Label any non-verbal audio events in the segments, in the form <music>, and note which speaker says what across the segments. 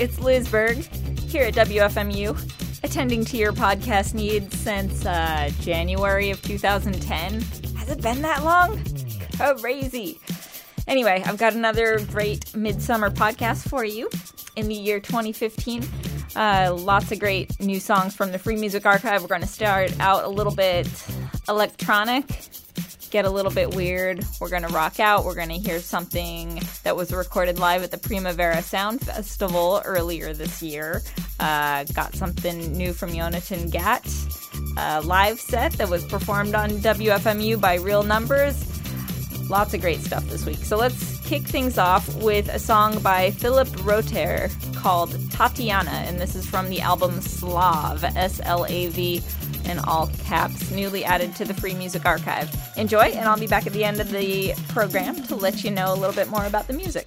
Speaker 1: It's Liz Berg here at WFMU, attending to your podcast needs since uh, January of 2010. Has it been that long? Crazy. Anyway, I've got another great midsummer podcast for you in the year 2015. Uh, lots of great new songs from the Free Music Archive. We're going to start out a little bit electronic get a little bit weird. We're going to rock out. We're going to hear something that was recorded live at the Primavera Sound Festival earlier this year. Uh, got something new from Jonathan Gatt. A live set that was performed on WFMU by Real Numbers. Lots of great stuff this week. So let's kick things off with a song by Philip Roter called Tatiana, and this is from the album Slav, S L A V in all caps, newly added to the Free Music Archive. Enjoy, and I'll be back at the end of the program to let you know a little bit more about the music.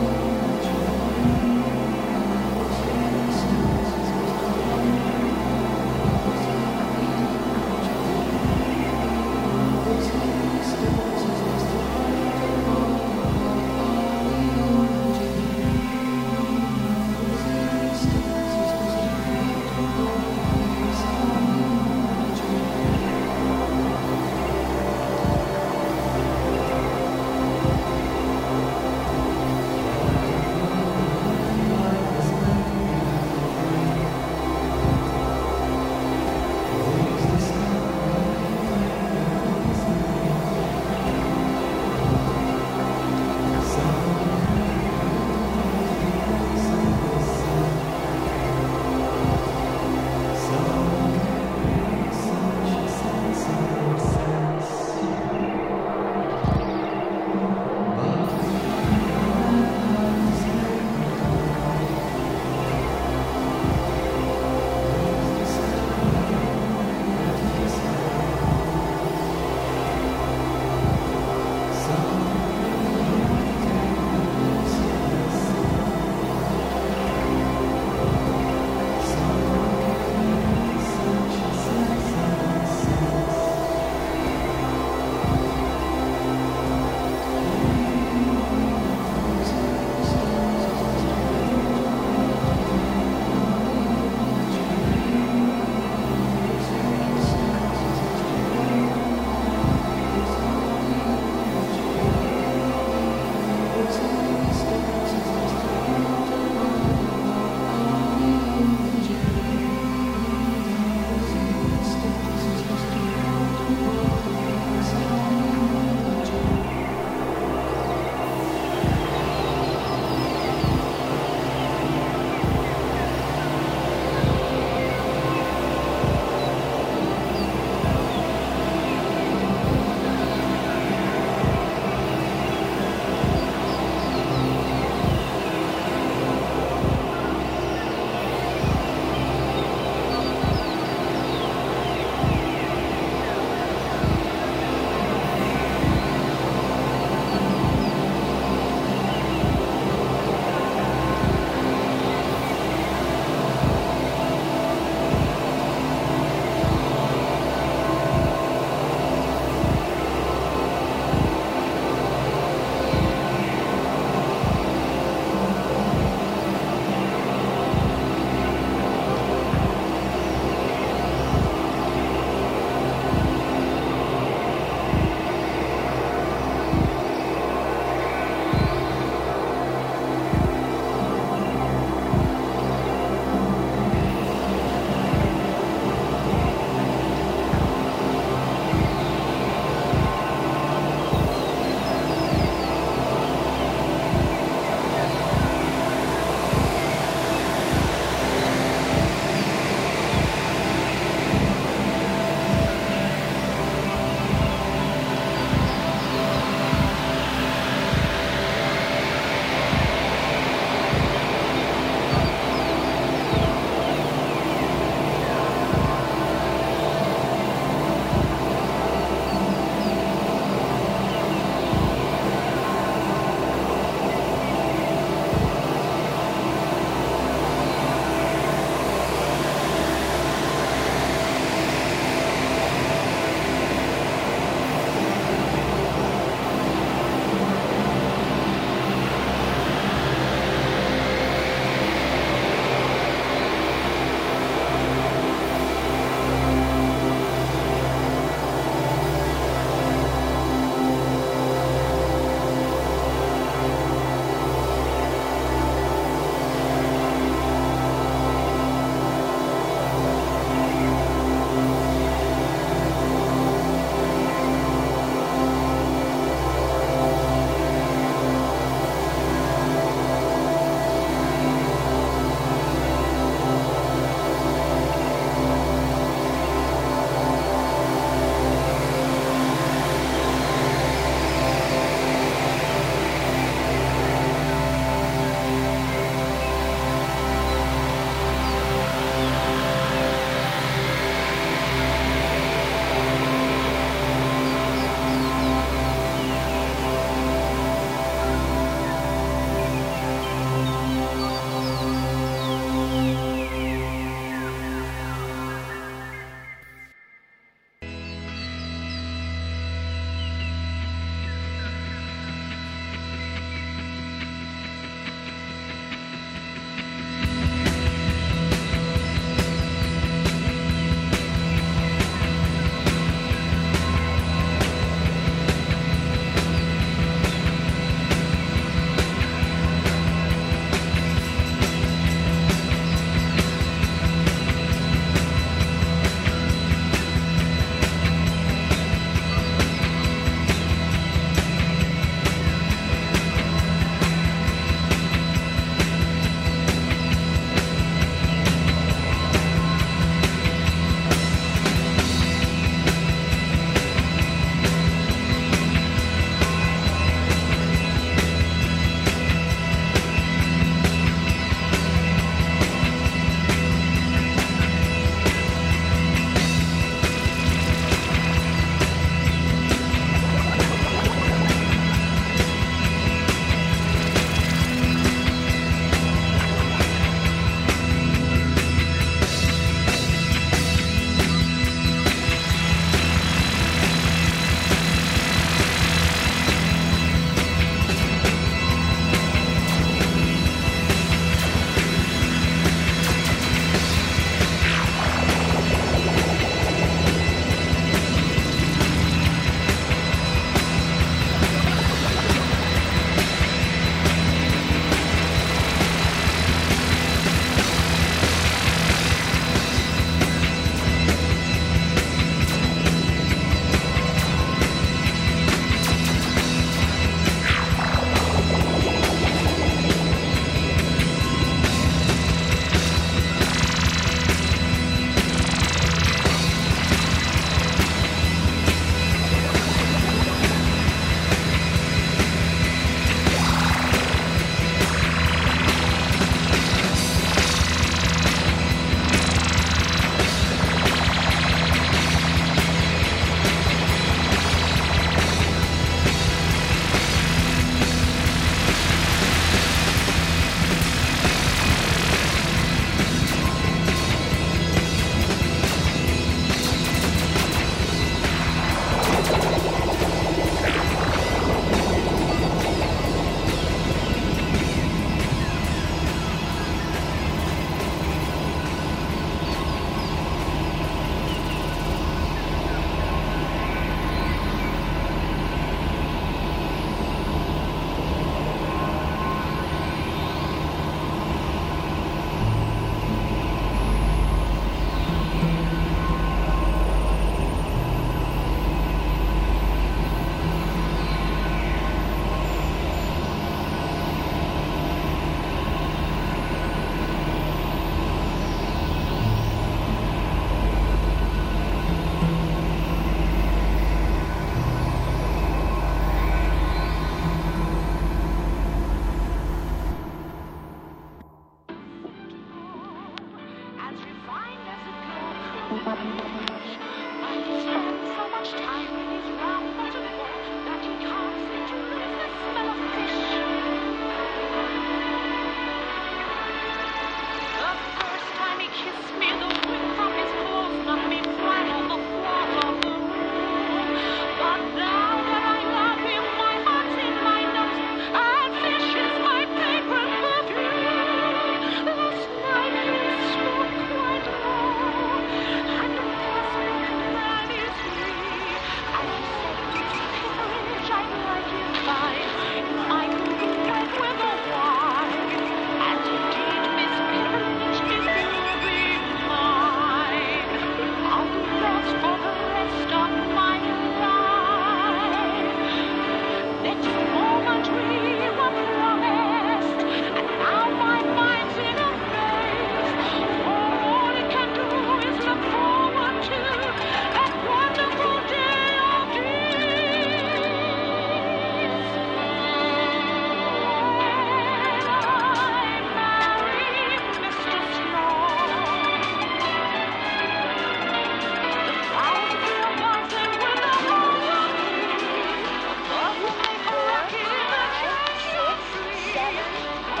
Speaker 1: Oh!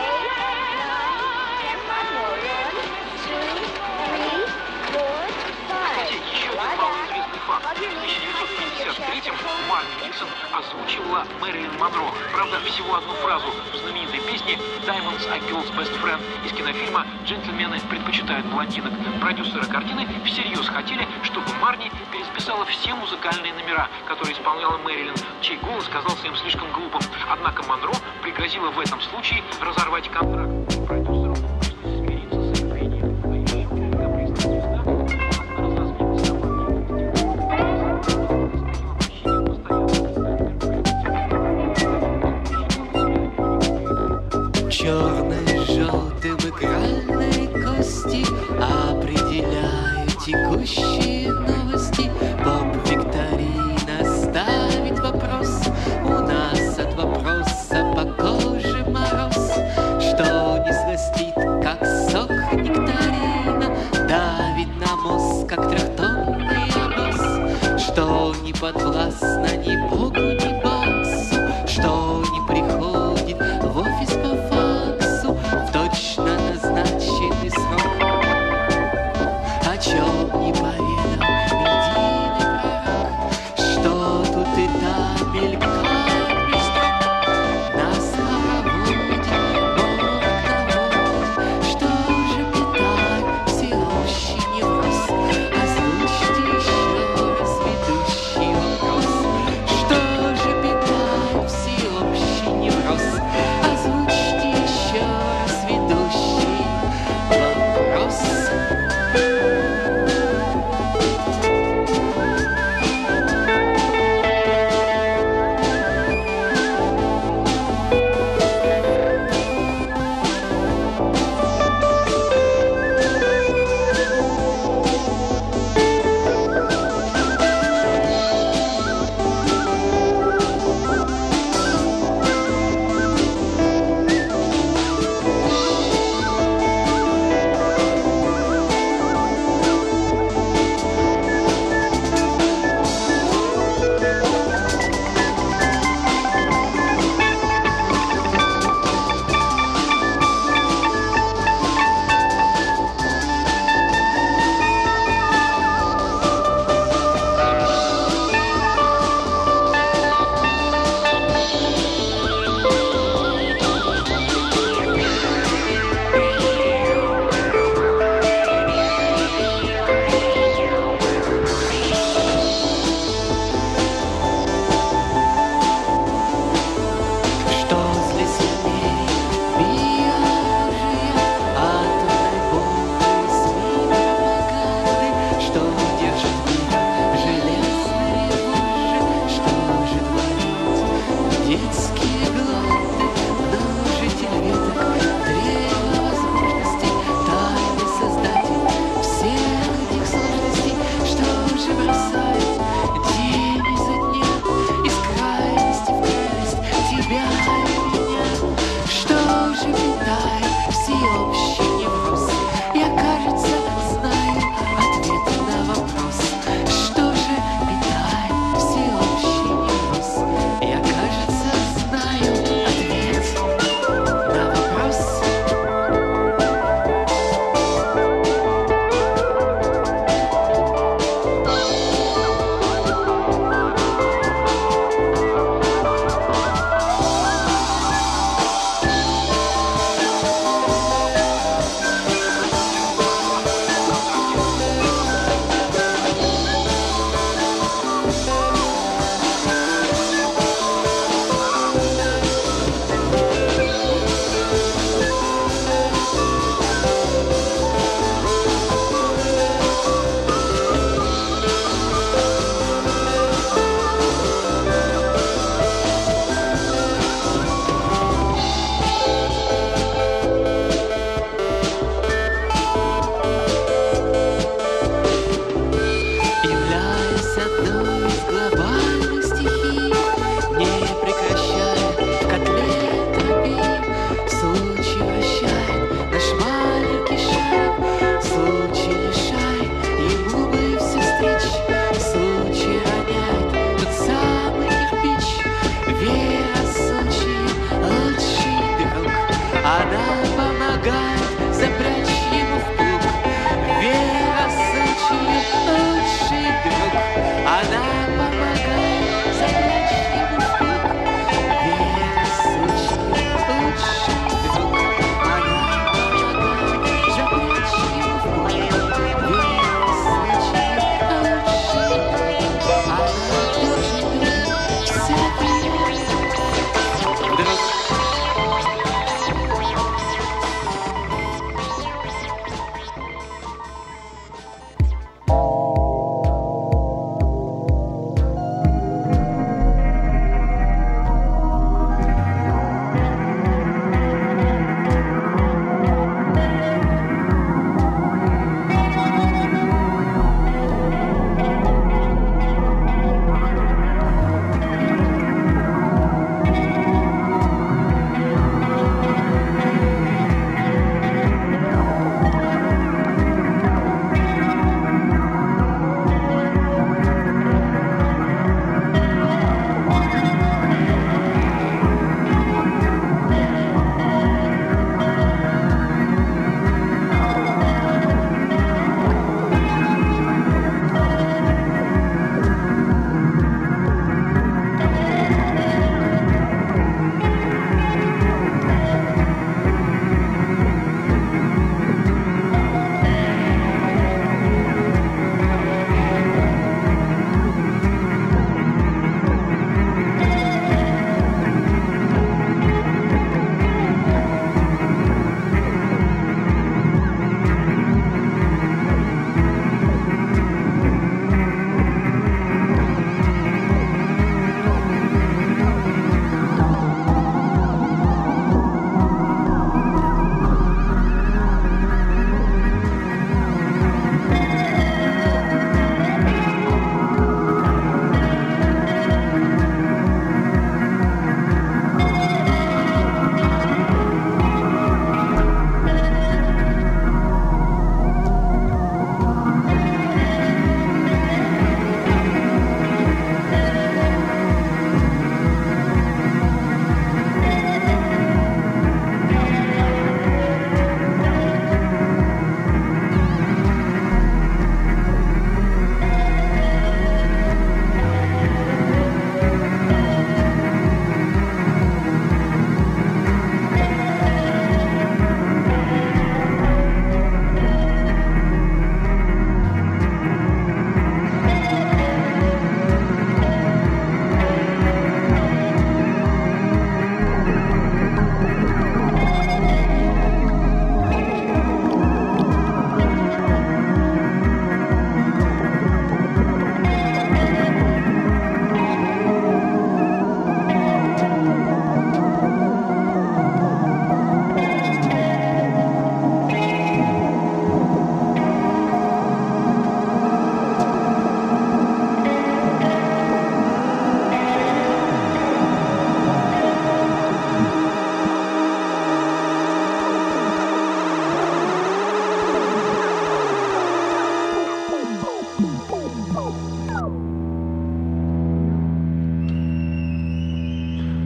Speaker 2: Озвучивала Мэрилин Монро. Правда, всего одну фразу в знаменитой песне «Diamonds are girl's best friend» из кинофильма «Джентльмены предпочитают блондинок». Продюсеры картины всерьез хотели, чтобы Марни пересписала все музыкальные номера, которые исполняла Мэрилин, чей голос казался им слишком глупым. Однако Монро пригрозила в этом случае разорвать контракт.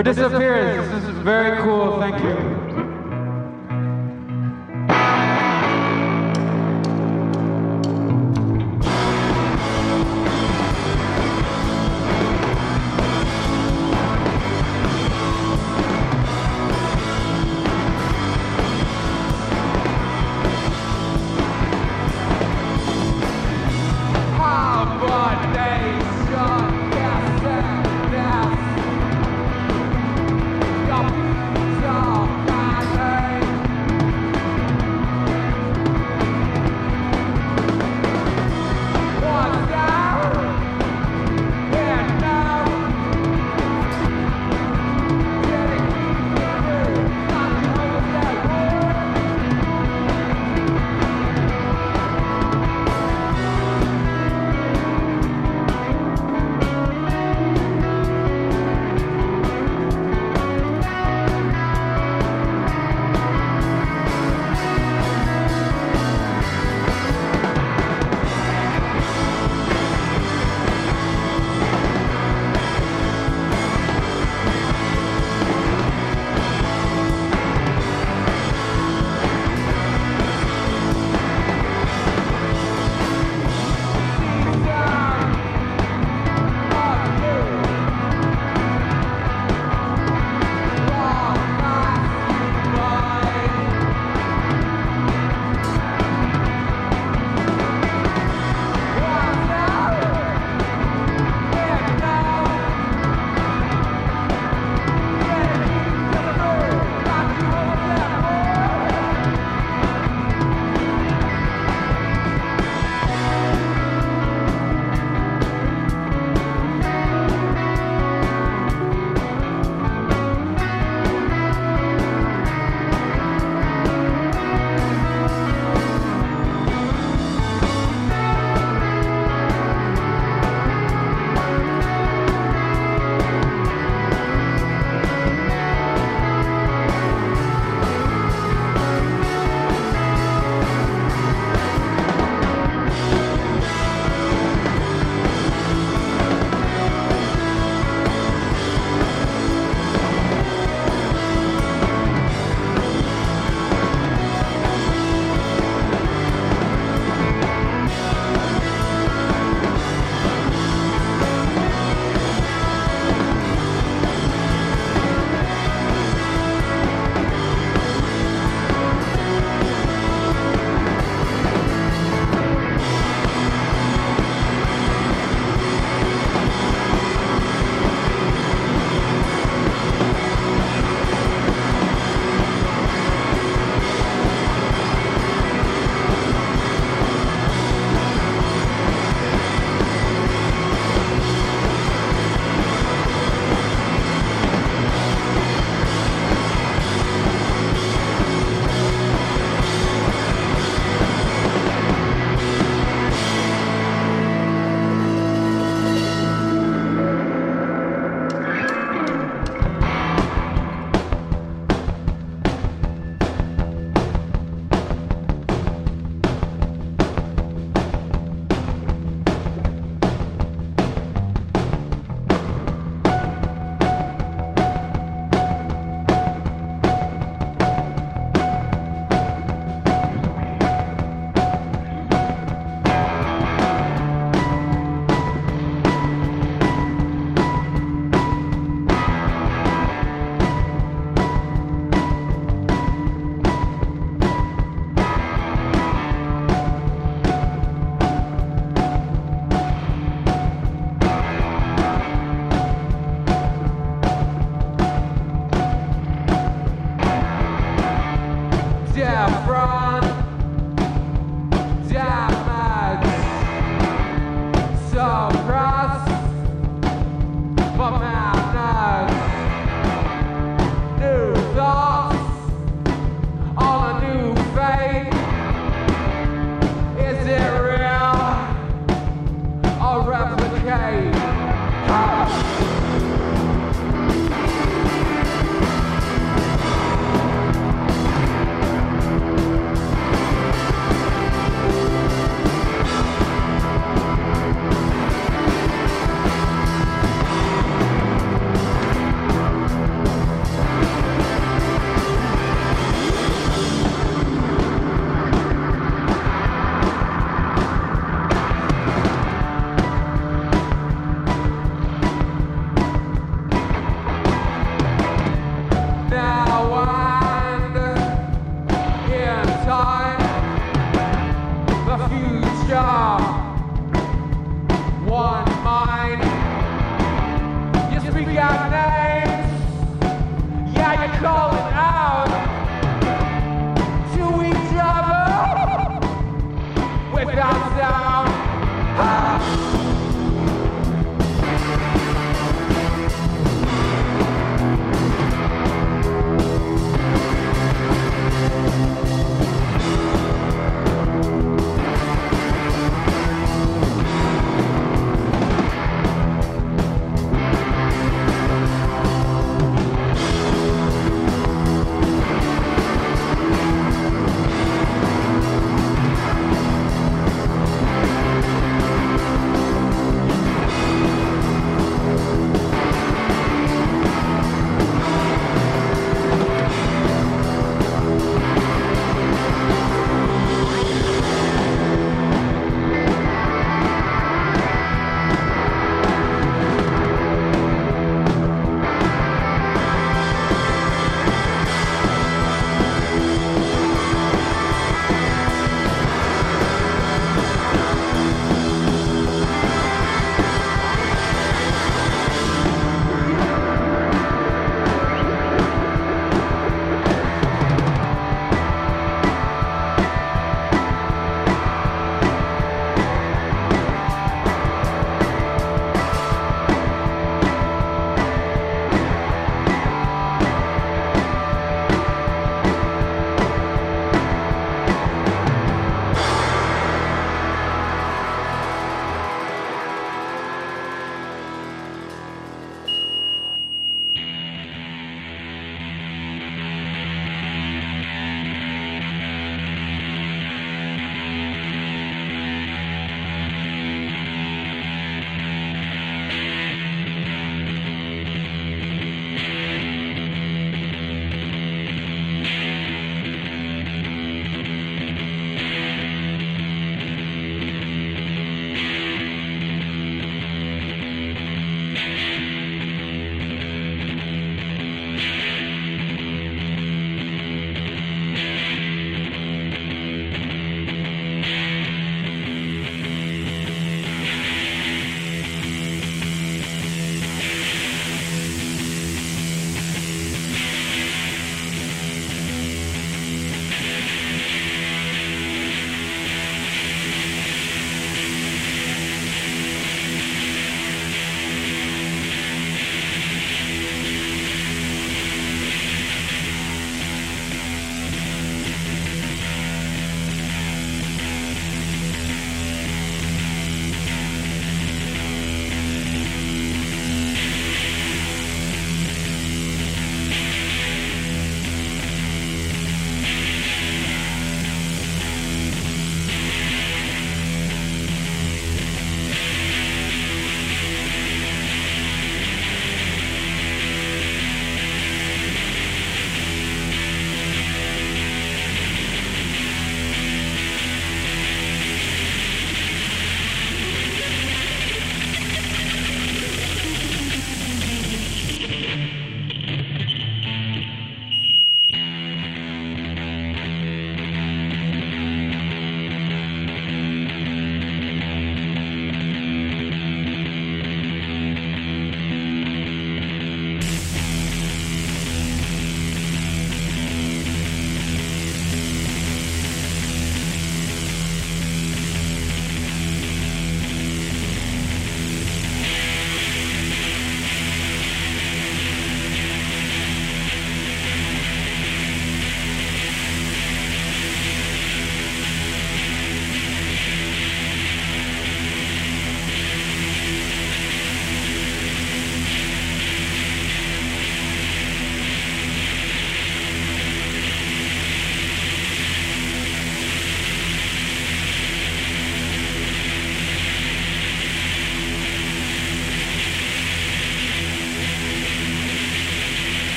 Speaker 3: We're disappearance. This is very cool. Thank you.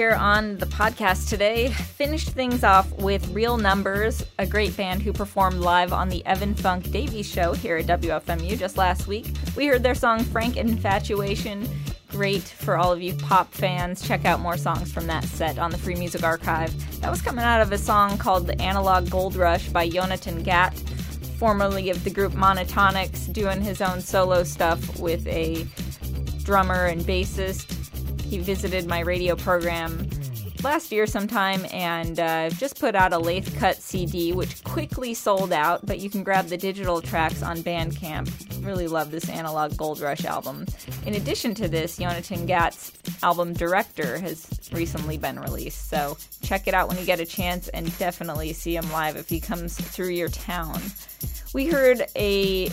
Speaker 1: Hear on the podcast today? Finished things off with Real Numbers, a great band who performed live on the Evan Funk Davies show here at WFMU just last week. We heard their song Frank Infatuation. Great for all of you pop fans. Check out more songs from that set on the Free Music Archive. That was coming out of a song called The Analog Gold Rush by Jonathan Gat, formerly of the group Monotonix, doing his own solo stuff with a drummer and bassist. He visited my radio program last year sometime and uh, just put out a lathe cut CD, which quickly sold out, but you can grab the digital tracks on Bandcamp. Really love this Analog Gold Rush album. In addition to this, Jonathan Gat's album Director has recently been released, so check it out when you get a chance and definitely see him live if he comes through your town. We heard a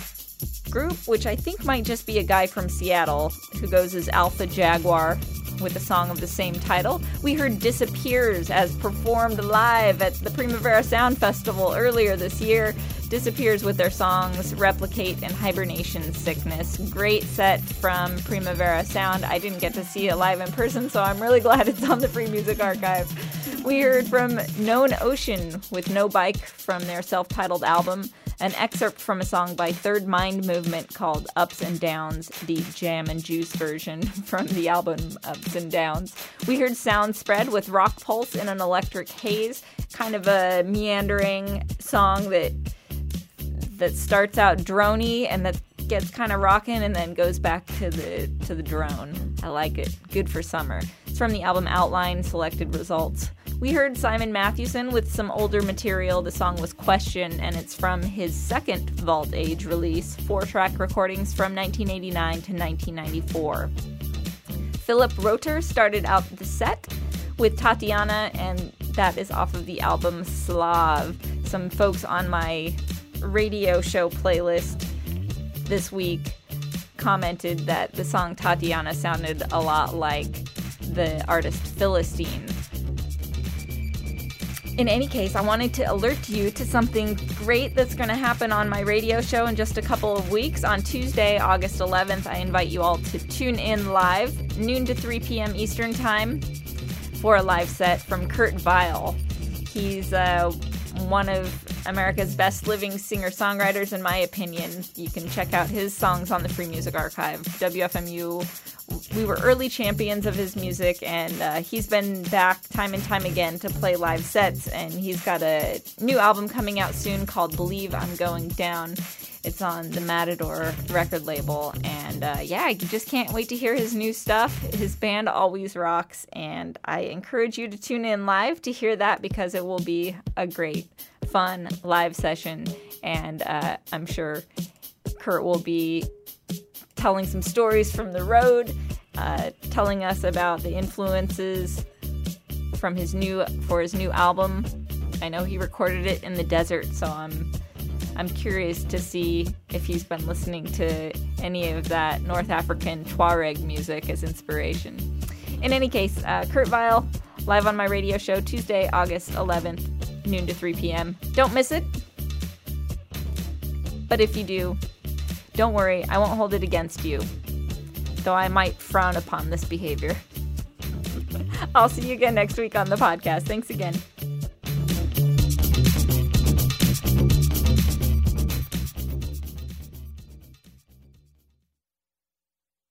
Speaker 1: group, which I think might just be a guy from Seattle who goes as Alpha Jaguar with a song of the same title. We heard Disappears as performed live at the Primavera Sound Festival earlier this year. Disappears with their songs Replicate and Hibernation Sickness. Great set from Primavera Sound. I didn't get to see it live in person, so I'm really <laughs> glad it's on the Free Music Archive. We heard from Known Ocean with No Bike from their self titled album an excerpt from a song by Third Mind Movement called Ups and Downs, the jam and juice version <laughs> from the album Ups and Downs. We heard Sound Spread with Rock Pulse in an Electric Haze, kind of a meandering song that that starts out drony and that gets kind of rocking and then goes back to the to the drone. I like it. Good for summer. It's from the album Outline Selected Results. We heard Simon Mathewson with some older material. The song was Question, and it's from his second Vault Age release, four track recordings from 1989 to 1994. Philip Roter started out the set with Tatiana, and that is off of the album Slav. Some folks on my radio show playlist this week commented that the song Tatiana sounded a lot like the artist Philistine. In any case, I wanted to alert you to something great that's going to happen on my radio show in just a couple of weeks. On Tuesday, August 11th, I invite you all to tune in live, noon to 3 p.m. Eastern Time, for a live set from Kurt Vile. He's uh, one of America's best living singer songwriters, in my opinion. You can check out his songs on the Free Music Archive. WFMU we were early champions of his music, and uh, he's been back time and time again to play live sets. And he's got a new album coming out soon called Believe I'm Going Down. It's on the Matador record label. And uh, yeah, I just can't wait to hear his new stuff. His band always rocks. And I encourage you to tune in live to hear that because it will be a great, fun live session. And uh, I'm sure Kurt will be telling some stories from the road, uh, telling us about the influences from his new for his new album. I know he recorded it in the desert, so I'm I'm curious to see if he's been listening to any of that North African Tuareg music as inspiration. In any case, uh, Kurt Vile live on my radio show Tuesday, August 11th, noon to 3 p.m. Don't miss it. But if you do, don't worry, I won't hold it against you, though I might frown upon this behavior. <laughs> I'll see you again next week on the podcast. Thanks again.